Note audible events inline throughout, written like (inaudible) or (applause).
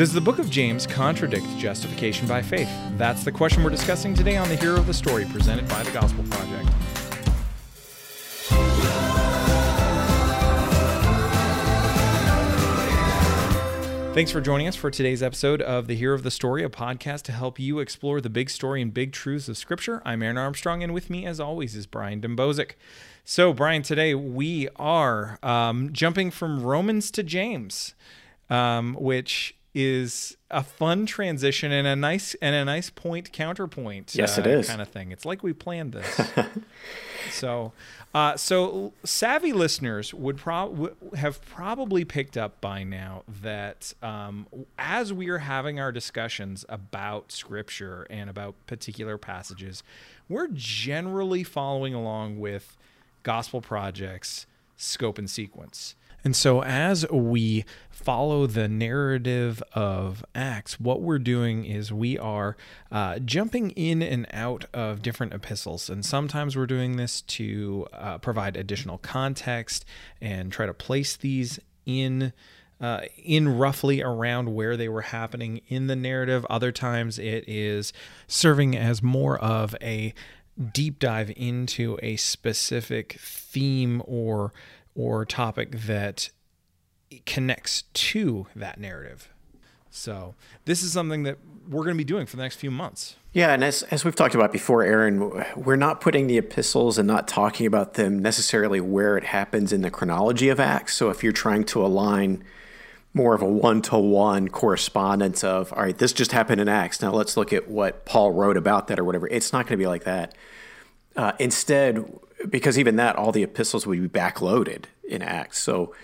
Does the book of James contradict justification by faith? That's the question we're discussing today on the Hero of the Story presented by the Gospel Project. Thanks for joining us for today's episode of The Hero of the Story, a podcast to help you explore the big story and big truths of Scripture. I'm Aaron Armstrong, and with me, as always, is Brian Dembowczyk. So, Brian, today we are um, jumping from Romans to James, um, which is a fun transition and a nice and a nice point counterpoint. Yes, uh, it is kind of thing. It's like we planned this. (laughs) so, uh, so savvy listeners would pro- have probably picked up by now that um, as we are having our discussions about scripture and about particular passages, we're generally following along with gospel projects scope and sequence. And so, as we follow the narrative of Acts, what we're doing is we are uh, jumping in and out of different epistles. And sometimes we're doing this to uh, provide additional context and try to place these in. Uh, in roughly around where they were happening in the narrative. Other times it is serving as more of a deep dive into a specific theme or or topic that connects to that narrative. So this is something that we're going to be doing for the next few months. Yeah, and as, as we've talked about before, Aaron, we're not putting the epistles and not talking about them necessarily where it happens in the chronology of Acts. So if you're trying to align more of a one to one correspondence of, all right, this just happened in Acts. Now let's look at what Paul wrote about that or whatever. It's not going to be like that. Uh, instead, because even that, all the epistles would be backloaded in Acts. So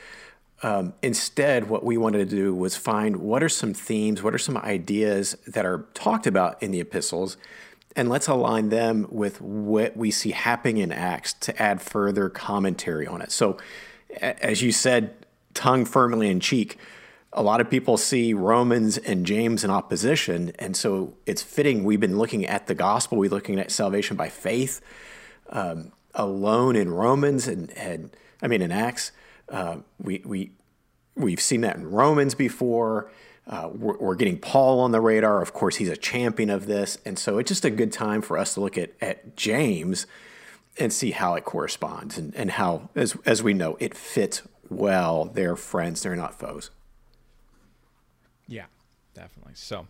um, instead, what we wanted to do was find what are some themes, what are some ideas that are talked about in the epistles, and let's align them with what we see happening in Acts to add further commentary on it. So, as you said, tongue firmly in cheek. A lot of people see Romans and James in opposition, and so it's fitting. We've been looking at the gospel, we're looking at salvation by faith. Um, alone in Romans and, and I mean in Acts. Uh, we we we've seen that in Romans before. Uh, we're, we're, getting Paul on the radar. Of course, he's a champion of this, and so it's just a good time for us to look at at James and see how it corresponds and, and how, as as we know, it fits well. They're friends; they're not foes. Yeah, definitely. So,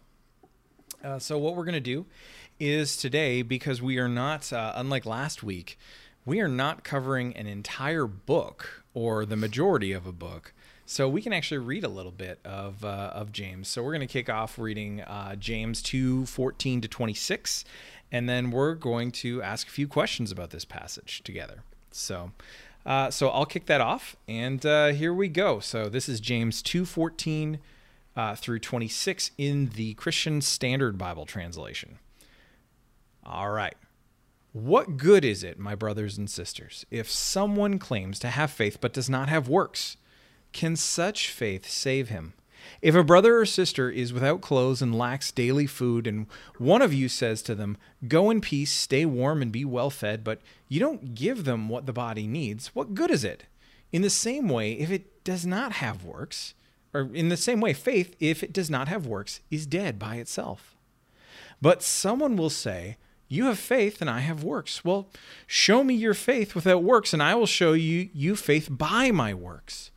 uh, so what we're gonna do is today because we are not uh, unlike last week we are not covering an entire book or the majority of a book. So we can actually read a little bit of, uh, of James. So we're going to kick off reading uh, James 2 14 to 26. And then we're going to ask a few questions about this passage together. So, uh, so I'll kick that off. And uh, here we go. So this is James 2 14 uh, through 26 in the Christian Standard Bible translation. All right. What good is it, my brothers and sisters, if someone claims to have faith but does not have works? Can such faith save him? If a brother or sister is without clothes and lacks daily food, and one of you says to them, Go in peace, stay warm, and be well fed, but you don't give them what the body needs, what good is it? In the same way, if it does not have works, or in the same way, faith, if it does not have works, is dead by itself. But someone will say, you have faith and I have works. Well, show me your faith without works, and I will show you you faith by my works.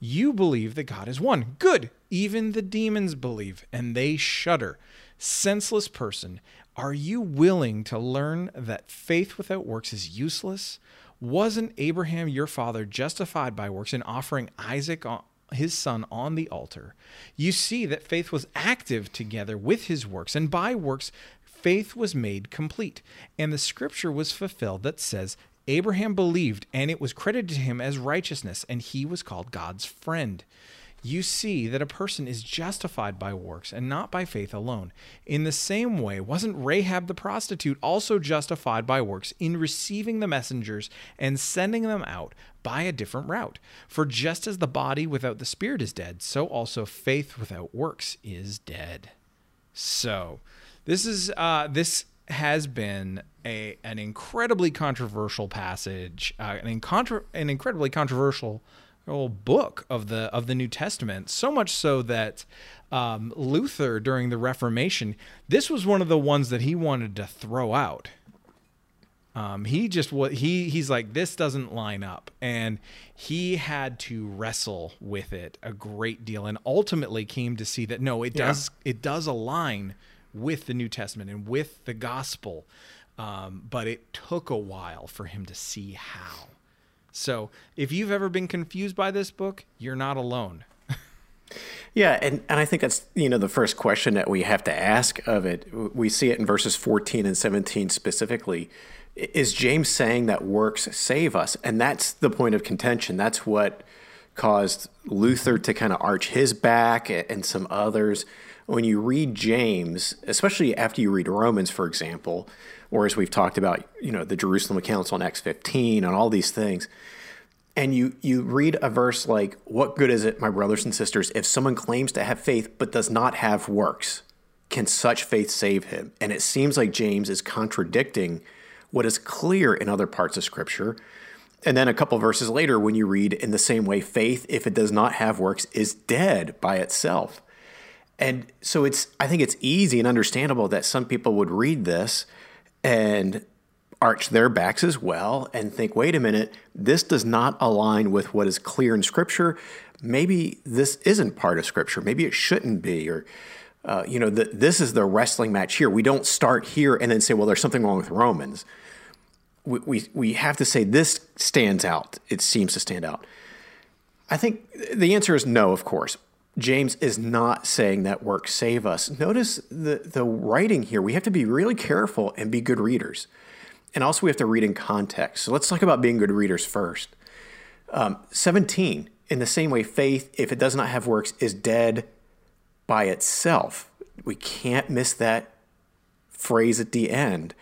You believe that God is one. Good. Even the demons believe, and they shudder. Senseless person, are you willing to learn that faith without works is useless? Wasn't Abraham your father justified by works in offering Isaac uh, his son on the altar? You see that faith was active together with his works, and by works faith was made complete, and the scripture was fulfilled that says, Abraham believed, and it was credited to him as righteousness, and he was called God's friend. You see that a person is justified by works and not by faith alone. In the same way, wasn't Rahab the prostitute also justified by works in receiving the messengers and sending them out by a different route? For just as the body without the spirit is dead, so also faith without works is dead. So, this is uh, this has been a an incredibly controversial passage, uh, an, incontra- an incredibly controversial whole book of the of the New Testament. So much so that um, Luther, during the Reformation, this was one of the ones that he wanted to throw out. Um, he just what he he's like this doesn't line up, and he had to wrestle with it a great deal, and ultimately came to see that no, it Yeah. does it does align with the New Testament and with the gospel, um, but it took a while for him to see how. So if you've ever been confused by this book, you're not alone. (laughs) Yeah, and, and I think that's you know the first question that we have to ask of it. We see it in verses 14 and 17 specifically. Is James saying that works save us? And that's the point of contention. That's what caused Luther to kind of arch his back and some others. When you read James, especially after you read Romans, for example, or as we've talked about, you know, the Jerusalem Council in Acts 15 and all these things, and you you read a verse like what good is it my brothers and sisters if someone claims to have faith but does not have works? Can such faith save him? And it seems like james is contradicting what is clear in other parts of scripture. And then a couple verses later when you read in the same way faith if it does not have works is dead by itself and so it's i think it's easy and understandable that some people would read this and arch their backs as well and think, wait a minute, this does not align with what is clear in Scripture. Maybe this isn't part of Scripture. Maybe it shouldn't be. Or, uh, you know, the, this is the wrestling match here. We don't start here and then say, well, there's something wrong with Romans. We, we, we have to say this stands out. It seems to stand out. I think the answer is no, of course. James is not saying that works save us. Notice the, the writing here. We have to be really careful and be good readers. And also, we have to read in context. So let's talk about being good readers first. Um, 17, in the same way, faith, if it does not have works, is dead by itself. We can't miss that phrase at the end.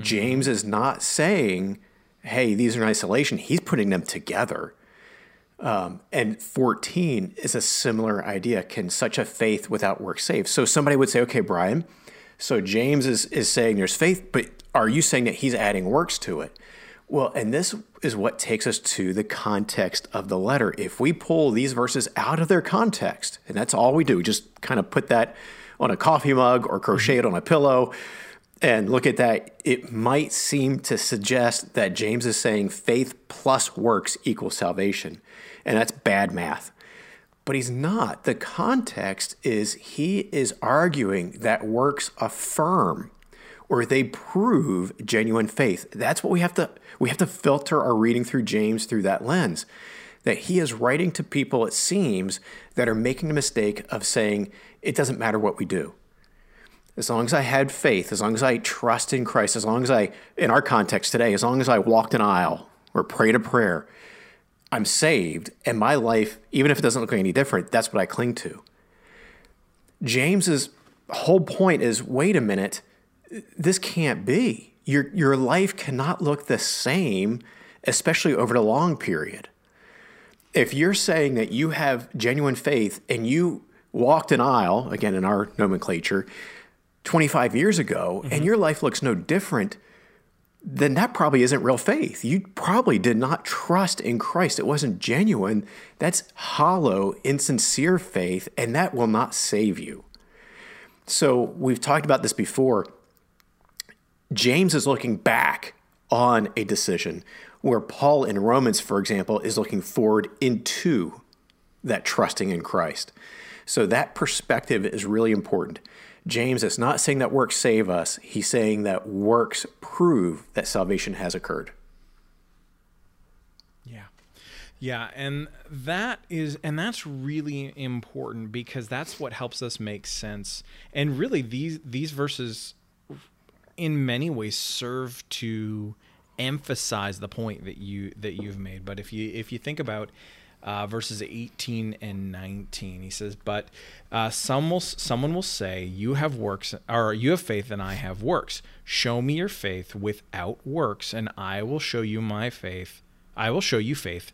James is not saying, hey, these are in isolation. He's putting them together. Um, and 14 is a similar idea. Can such a faith without works save? So somebody would say, okay, Brian, so James is, is saying there's faith, but are you saying that he's adding works to it? Well, and this is what takes us to the context of the letter. If we pull these verses out of their context, and that's all we do, just kind of put that on a coffee mug or crochet it on a pillow and look at that, it might seem to suggest that James is saying faith plus works equals salvation. And that's bad math. But he's not. The context is he is arguing that works affirm or they prove genuine faith. That's what we have to we have to filter our reading through James through that lens. That he is writing to people, it seems, that are making the mistake of saying, it doesn't matter what we do. As long as I had faith, as long as I trust in Christ, as long as I, in our context today, as long as I walked an aisle or prayed a prayer, I'm saved, and my life, even if it doesn't look any different, that's what I cling to. James's whole point is wait a minute, this can't be. Your, your life cannot look the same, especially over the long period. If you're saying that you have genuine faith and you walked an aisle, again, in our nomenclature, 25 years ago, mm-hmm. and your life looks no different, then that probably isn't real faith. You probably did not trust in Christ. It wasn't genuine. That's hollow, insincere faith, and that will not save you. So we've talked about this before. James is looking back on a decision where Paul in Romans, for example, is looking forward into that trusting in Christ. So that perspective is really important. James is not saying that works save us, he's saying that works prove that salvation has occurred. Yeah. Yeah, and that is and that's really important because that's what helps us make sense. And really these these verses in many ways serve to emphasize the point that you that you've made. But if you if you think about uh, verses 18 and 19. He says, "But uh, some will, someone will say, you have works, or you have faith, and I have works. Show me your faith without works, and I will show you my faith. I will show you faith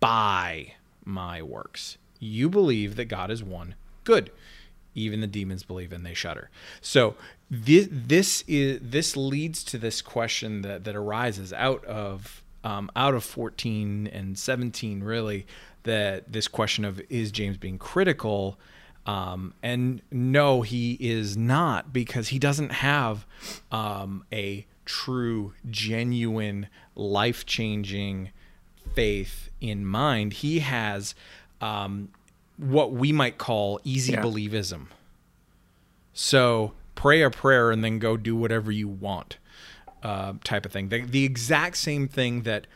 by my works. You believe that God is one. Good. Even the demons believe, and they shudder. So this this is this leads to this question that that arises out of um, out of 14 and 17, really, that this question of is James being critical? Um, and no, he is not because he doesn't have um, a true, genuine, life changing faith in mind. He has um, what we might call easy yeah. believism. So pray a prayer and then go do whatever you want, uh, type of thing. The, the exact same thing that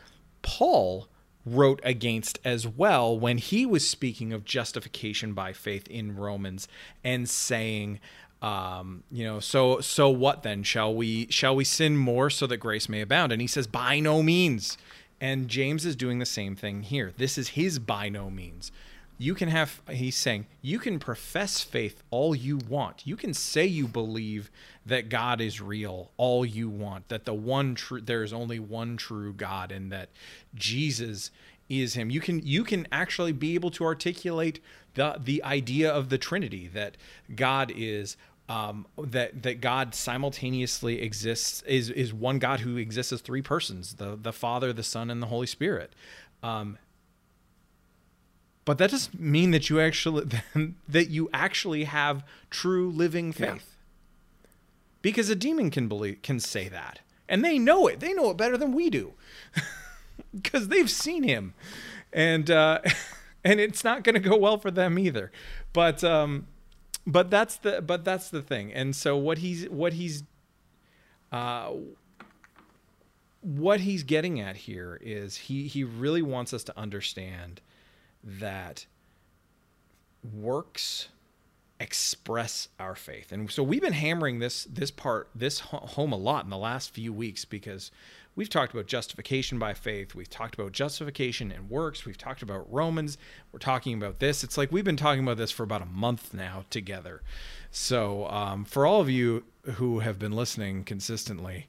Paul wrote against as well when he was speaking of justification by faith in Romans and saying, um, you know, so so what then? Shall we shall we sin more so that grace may abound? And he says, by no means. And James is doing the same thing here. This is his by no means. You can have, he's saying, you can profess faith all you want. You can say you believe that God is real all you want, that the one true, there's only one true God, and that Jesus is him. You can you can actually be able to articulate the the idea of the Trinity that God is um, that that God simultaneously exists is is one God who exists as three persons the the Father the Son and the Holy Spirit. Um, but that doesn't mean that you actually (laughs) that you actually have true living faith. Yeah. Because a demon can believe can say that. And they know it. They know it better than we do. (laughs) Cuz they've seen him. And uh (laughs) and it's not going to go well for them either. But um but that's the but that's the thing. And so what he's what he's uh what he's getting at here is he he really wants us to understand that works express our faith. And so we've been hammering this this part this home a lot in the last few weeks because we've talked about justification by faith, we've talked about justification and works, we've talked about Romans, we're talking about this. It's like we've been talking about this for about a month now together. So um, for all of you who have been listening consistently,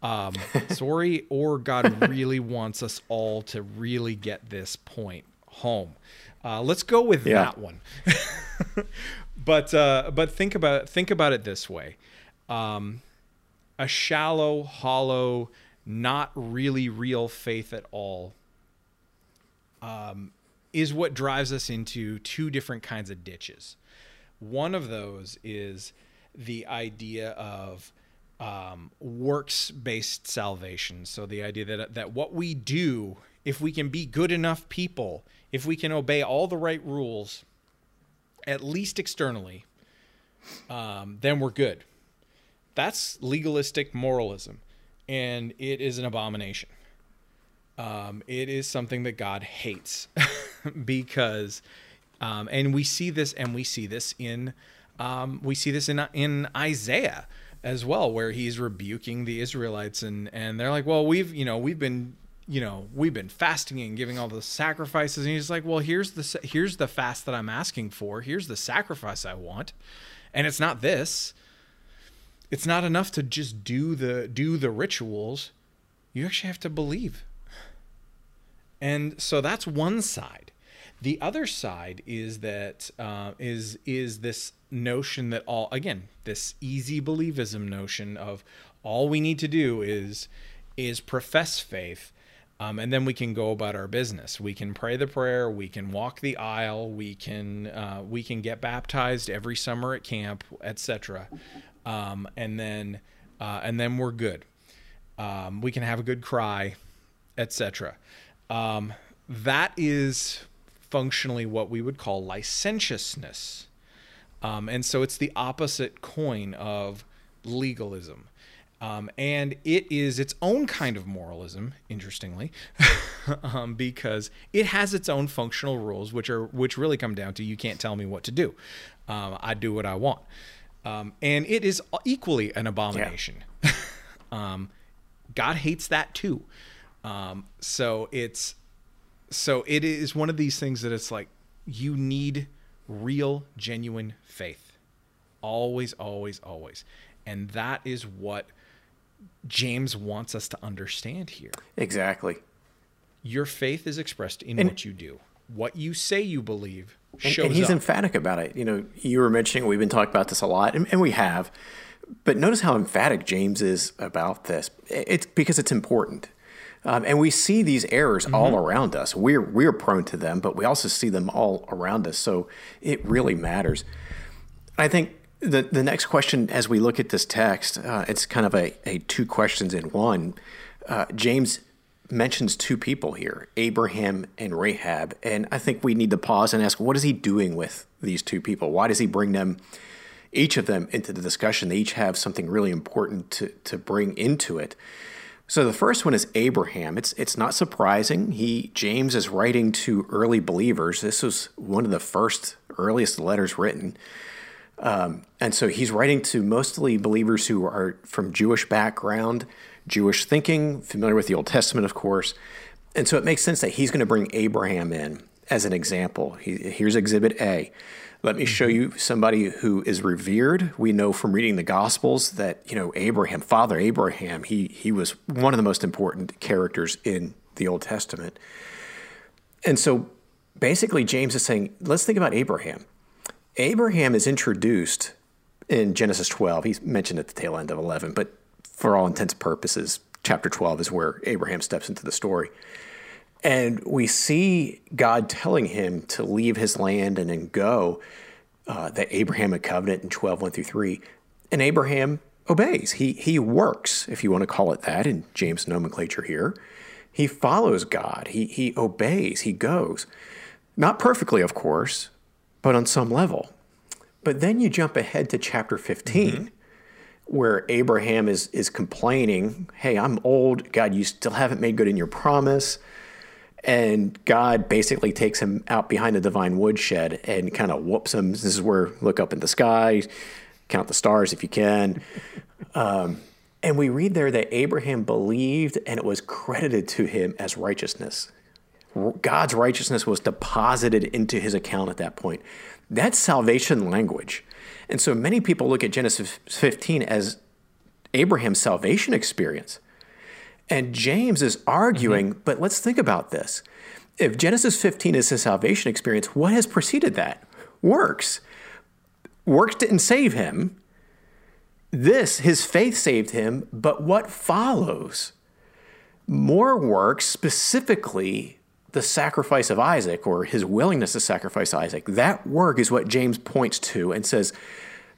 um, (laughs) sorry, or God (laughs) really wants us all to really get this point home. Uh, let's go with yeah. that one. (laughs) but uh, but think about think about it this way: um, a shallow, hollow, not really real faith at all um, is what drives us into two different kinds of ditches. One of those is the idea of um, works based salvation. So the idea that that what we do, if we can be good enough people, if we can obey all the right rules, at least externally, um, then we're good. That's legalistic moralism, and it is an abomination. Um, it is something that God hates (laughs) because, um, and we see this, and we see this in, um, we see this in in Isaiah as well, where he's rebuking the Israelites, and and they're like, well, we've you know we've been you know we've been fasting and giving all the sacrifices and he's like well here's the here's the fast that i'm asking for. Here's the sacrifice i want. And it's not this. It's not enough to just do the do the rituals. You actually have to believe. And so that's one side. The other side is that uh, is is this notion that all again this easy believism notion of all we need to do is is profess faith um, and then we can go about our business. We can pray the prayer. We can walk the aisle. We can uh, we can get baptized every summer at camp, etc. Um, and then uh, and then we're good. Um, we can have a good cry, etc. Um, that is functionally what we would call licentiousness, um, and so it's the opposite coin of legalism. Um, and it is its own kind of moralism, interestingly, (laughs) um, because it has its own functional rules, which are which really come down to you can't tell me what to do. Um, I do what I want, um, and it is equally an abomination. Yeah. (laughs) Um, God hates that too. Um, so it's so it is one of these things that it's like you need real, genuine faith, always, always, always, and that is what James wants us to understand here. Exactly. Your faith is expressed in and, what you do. What you say you believe shows and, and he's up. emphatic about it. You know, you were mentioning we've been talking about this a lot, and, and we have. But notice how emphatic James is about this. It's because it's important. Um, and we see these errors mm-hmm. all around us. We're we're prone to them, but we also see them all around us. So it really matters. I think the the next question, as we look at this text, uh, it's kind of a, a two questions in one. Uh, James mentions two people here, Abraham and Rahab, and I think we need to pause and ask, what is he doing with these two people? Why does he bring them? Each of them into the discussion. They each have something really important to, to bring into it. So the first one is Abraham. It's it's not surprising. He James is writing to early believers. This was one of the first earliest letters written. Um, and so he's writing to mostly believers who are from Jewish background, Jewish thinking, familiar with the Old Testament, of course. And so it makes sense that he's going to bring Abraham in as an example. He, here's Exhibit A. Let me show you somebody who is revered. We know from reading the Gospels that you know Abraham, Father Abraham, he he was one of the most important characters in the Old Testament. And so basically James is saying, let's think about Abraham. Abraham is introduced in Genesis 12. He's mentioned at the tail end of 11, but for all intents and purposes, chapter 12 is where Abraham steps into the story. And we see God telling him to leave his land and then go, uh, that Abraham had covenant in 12, 1 through 3. And Abraham obeys. He, he works, if you want to call it that, in James' nomenclature here. He follows God, he, he obeys, he goes. Not perfectly, of course, but on some level. But then you jump ahead to chapter 15. Mm-hmm where Abraham is is complaining, "Hey, I'm old. God, you still haven't made good in your promise." And God basically takes him out behind the divine woodshed and kind of whoops him. This is where look up in the sky, count the stars if you can. (laughs) Um, and we read there that Abraham believed and it was credited to him as righteousness. God's righteousness was deposited into his account at that point. That's salvation language. And so many people look at Genesis 15 as Abraham's salvation experience. And James is arguing, mm-hmm. but let's think about this. If Genesis 15 is his salvation experience, what has preceded that? Works. Works didn't save him. This, his faith saved him, but what follows? More works, specifically the sacrifice of Isaac or his willingness to sacrifice Isaac. That work is what James points to and says,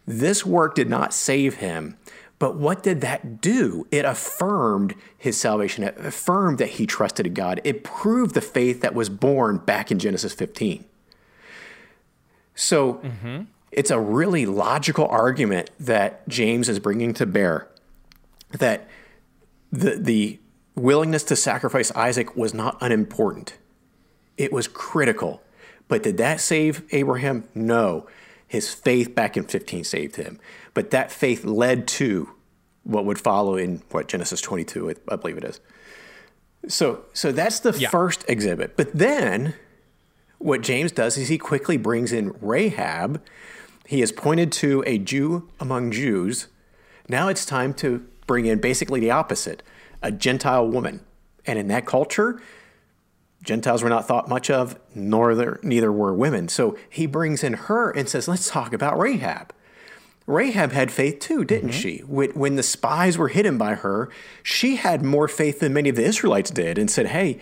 This work did not save him, but what did that do? It affirmed his salvation. It affirmed that he trusted God. It proved the faith that was born back in Genesis 15. So mm-hmm. it's a really logical argument that James is bringing to bear that the, the willingness to sacrifice Isaac was not unimportant, it was critical. But did that save Abraham? No. His faith back in 15 saved him. But that faith led to what would follow in what Genesis 22, I believe it is. So, so that's the yeah. first exhibit. But then what James does is he quickly brings in Rahab. He is pointed to a Jew among Jews. Now it's time to bring in basically the opposite a Gentile woman. And in that culture, Gentiles were not thought much of, nor there, neither were women. So he brings in her and says, let's talk about Rahab. Rahab had faith too, didn't mm-hmm. she? When the spies were hidden by her, she had more faith than many of the Israelites did and said, hey,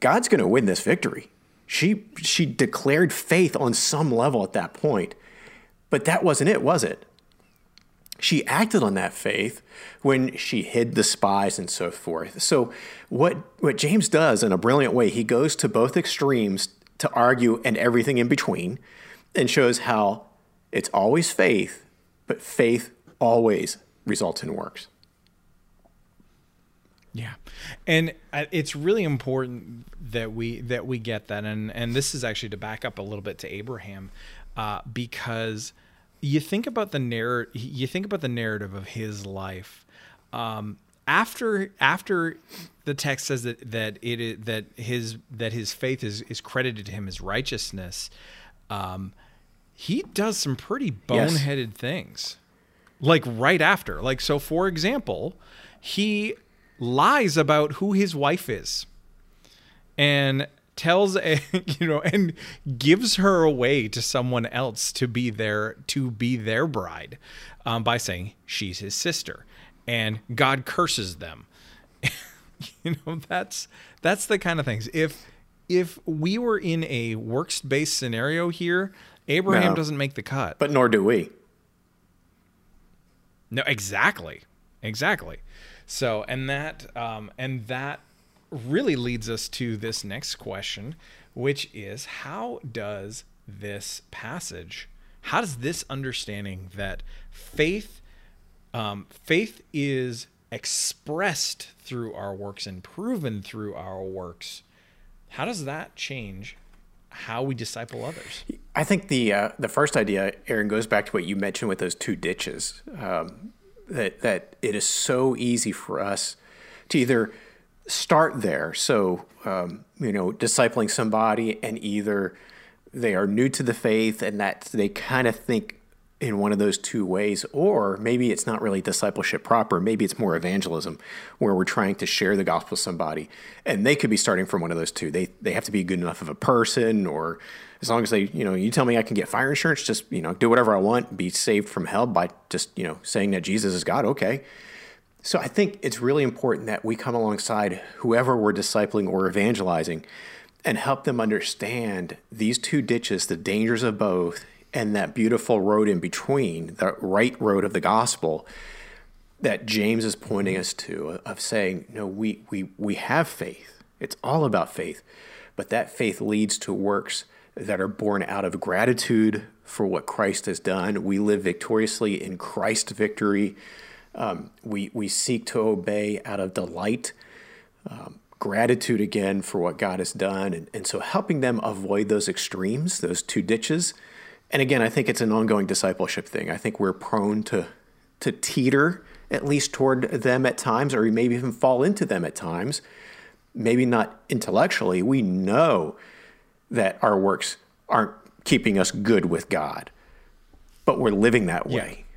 God's going to win this victory. She, she declared faith on some level at that point. But that wasn't it, was it? She acted on that faith when she hid the spies and so forth. So, what, what James does in a brilliant way, he goes to both extremes to argue and everything in between and shows how it's always faith, but faith always results in works. Yeah. And uh, it's really important that we that we get that and and this is actually to back up a little bit to Abraham uh, because you think about the narrative you think about the narrative of his life um, after after the text says that that it is, that his that his faith is is credited to him as righteousness um, he does some pretty boneheaded yes. things. Like right after. Like so for example he lies about who his wife is. And tells a (laughs) you know and gives her away to someone else to be their to be their bride um, by saying she's his sister and god curses them (laughs) you know, that's that's the kind of things. If if we were in a works based scenario here, Abraham No. doesn't make the cut. But nor do we. No, exactly, exactly. So, and that, um, and that really leads us to this next question, which is how does this passage, how does this understanding that faith, um, faith is expressed through our works and proven through our works, how does that change how we disciple others? I think the uh, the first idea, Aaron, goes back to what you mentioned with those two ditches. Um, that that it is so easy for us to either start there, so um, you know, discipling somebody, and either they are new to the faith and that they kind of think in one of those two ways, or maybe it's not really discipleship proper. Maybe it's more evangelism, where we're trying to share the gospel with somebody, and they could be starting from one of those two. They they have to be good enough of a person, or as long as they, you know, you tell me I can get fire insurance, just you know, do whatever I want, be saved from hell by just you know saying that Jesus is God. Okay. So I think it's really important that we come alongside whoever we're discipling or evangelizing and help them understand these two ditches, the dangers of both, and that beautiful road in between, the right road of the gospel that James is pointing us to of saying, no, we we we have faith. It's all about faith. But that faith leads to works that are born out of gratitude for what Christ has done. We live victoriously in Christ's victory. Um, we we seek to obey out of delight gratitude again for what God has done. And, and so helping them avoid those extremes, those two ditches. And again, I think it's an ongoing discipleship thing. I think we're prone to, to teeter at least toward them at times, or we maybe even fall into them at times. Maybe not intellectually. We know that our works aren't keeping us good with God, but we're living that way. (laughs)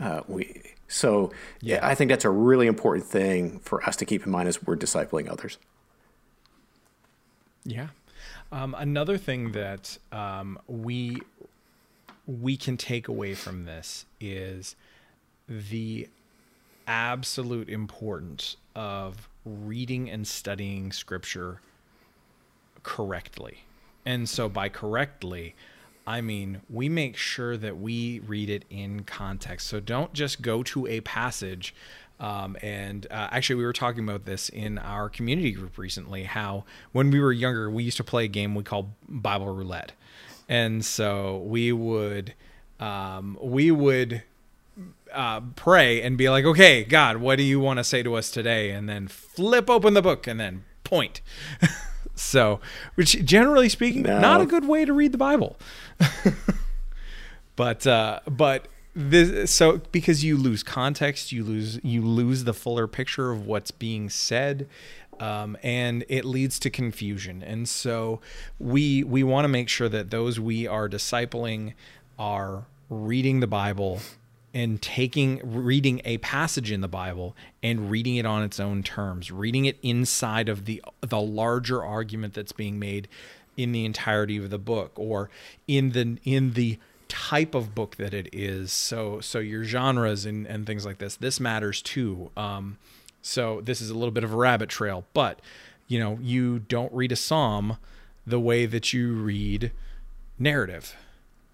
Uh, we so yeah, I think that's a really important thing for us to keep in mind as we're discipling others. Yeah. Um, another thing that um, we we can take away from this is the absolute importance of reading and studying scripture correctly. And so by correctly, I mean, we make sure that we read it in context. So don't just go to a passage. Um, and uh, actually, we were talking about this in our community group recently. How when we were younger, we used to play a game we called Bible Roulette, and so we would um, we would uh, pray and be like, "Okay, God, what do you want to say to us today?" And then flip open the book and then point. (laughs) so, which generally speaking, No. not a good way to read the Bible. (laughs) but uh, but this so because you lose context, you lose you lose the fuller picture of what's being said. Um, and it leads to confusion, and so we we want to make sure that those we are discipling are reading the Bible and taking reading a passage in the Bible and reading it on its own terms, reading it inside of the the larger argument that's being made in the entirety of the book or in the in the type of book that it is. So so your genres and and things like this. This matters too. Um, so this is a little bit of a rabbit trail, but you know, you don't read a psalm the way that you read narrative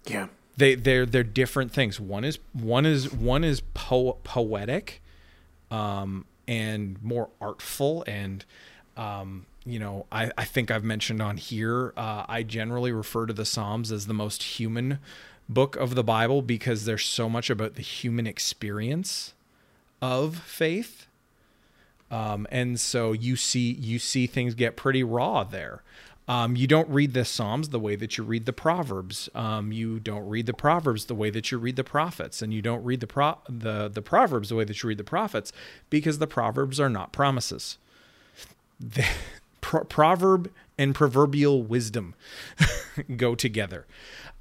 Yeah. They they're they're different things one is one is one is po- poetic um and more artful and um you know i i think i've mentioned on here uh i generally refer to the psalms as the most human book of the bible because there's so much about the human experience of faith um, and so you see you see things get pretty raw there. Um, you don't read the Psalms the way that you read the Proverbs. Um, you don't read the Proverbs the way that you read the prophets, and you don't read the pro- the the Proverbs the way that you read the prophets because the Proverbs are not promises. The, (laughs) pro- proverb and proverbial wisdom (laughs) go together.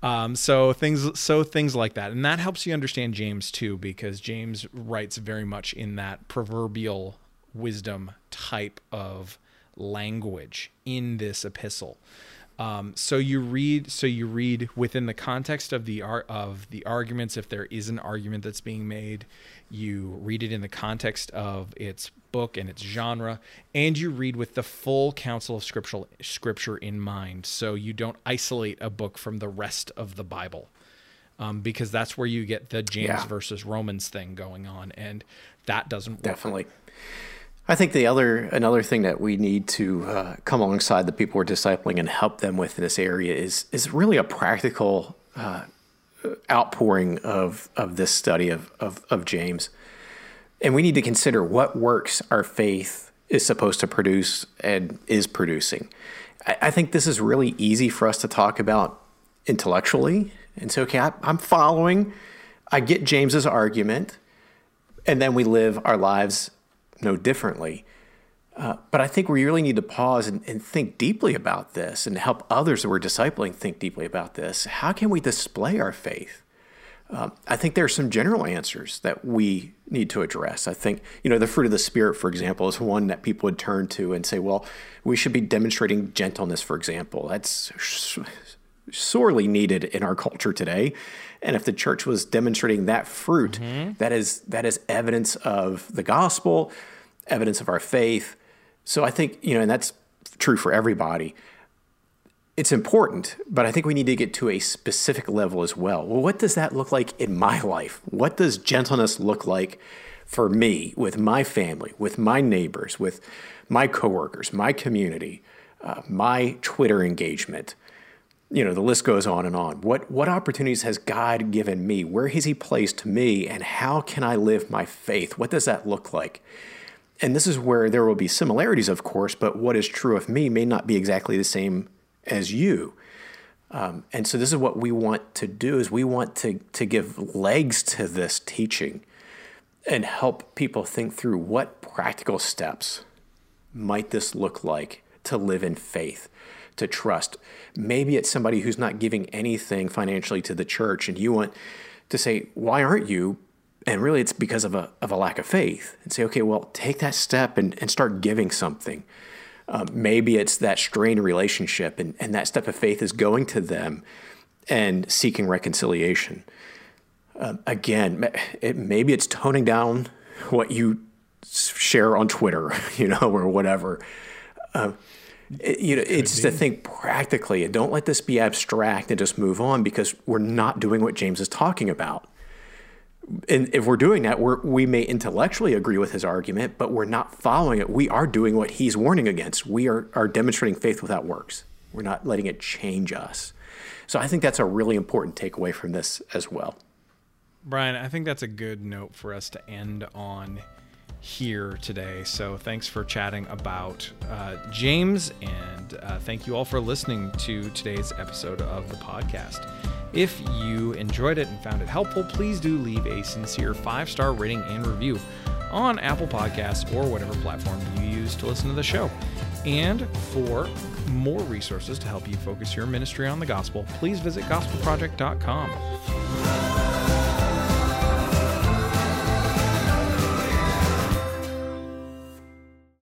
Um, so things so things like that, and that helps you understand James too, because James writes very much in that proverbial wisdom type of language in this epistle. Um, so you read, so you read within the context of the art of the arguments. If there is an argument that's being made, you read it in the context of its book and its genre, and you read with the full counsel of scriptural scripture in mind. So you don't isolate a book from the rest of the Bible, um, because that's where you get the James Yeah. versus Romans thing going on, and that doesn't work. Definitely. I think the other another thing that we need to uh, come alongside the people we're discipling and help them with in this area is is really a practical uh, outpouring of of this study of, of of James, and we need to consider what works our faith is supposed to produce and is producing. I, I think this is really easy for us to talk about intellectually and say, okay, I, I'm following. I get James's argument and then we live our lives no differently. Uh, but I think we really need to pause and, and think deeply about this and help others that we're discipling think deeply about this. How can we display our faith? Um, I think there are some general answers that we need to address. I think, you know, the fruit of the Spirit, for example, is one that people would turn to and say, well, we should be demonstrating gentleness, for example. That's sorely needed in our culture today. And if the church was demonstrating that fruit, that is that is evidence of the gospel, evidence of our faith. So I think, you know, and that's true for everybody. It's important, but I think we need to get to a specific level as well. Well, what does that look like in my life? What does gentleness look like for me, with my family, with my neighbors, with my coworkers, my community, uh, my Twitter engagement? You know the list goes on and on. What what opportunities has god given me? Where has he placed me? And how can i live my faith? What does that look like? And this is where there will be similarities of course but what is true of me may not be exactly the same as you. Um, and so this is what we want to do is we want to to give legs to this teaching and help people think through what practical steps might this look like to live in faith to trust. Maybe it's somebody who's not giving anything financially to the church, and you want to say, Why aren't you? And really, it's because of a, of a lack of faith. And say, Okay, well, take that step and, and start giving something. Um, maybe it's that strained relationship, and, and that step of faith is going to them and seeking reconciliation. Um, again, it, maybe it's toning down what you share on Twitter, (laughs) you know, or whatever. Uh, it, you know, it's to think practically and don't let this be abstract and just move on because we're not doing what James is talking about. And if we're doing that, we're, we may intellectually agree with his argument, but we're not following it. We are doing what he's warning against. We are, are demonstrating faith without works. We're not letting it change us. So I think that's a really important takeaway from this as well. Brian, I think that's a good note for us to end on here today. So thanks for chatting about uh, James, and uh, thank you all for listening to today's episode of the podcast. If you enjoyed it and found it helpful, please do leave a sincere five star rating and review on Apple Podcasts or whatever platform you use to listen to the show. And for more resources to help you focus your ministry on the gospel, please visit gospelproject.com.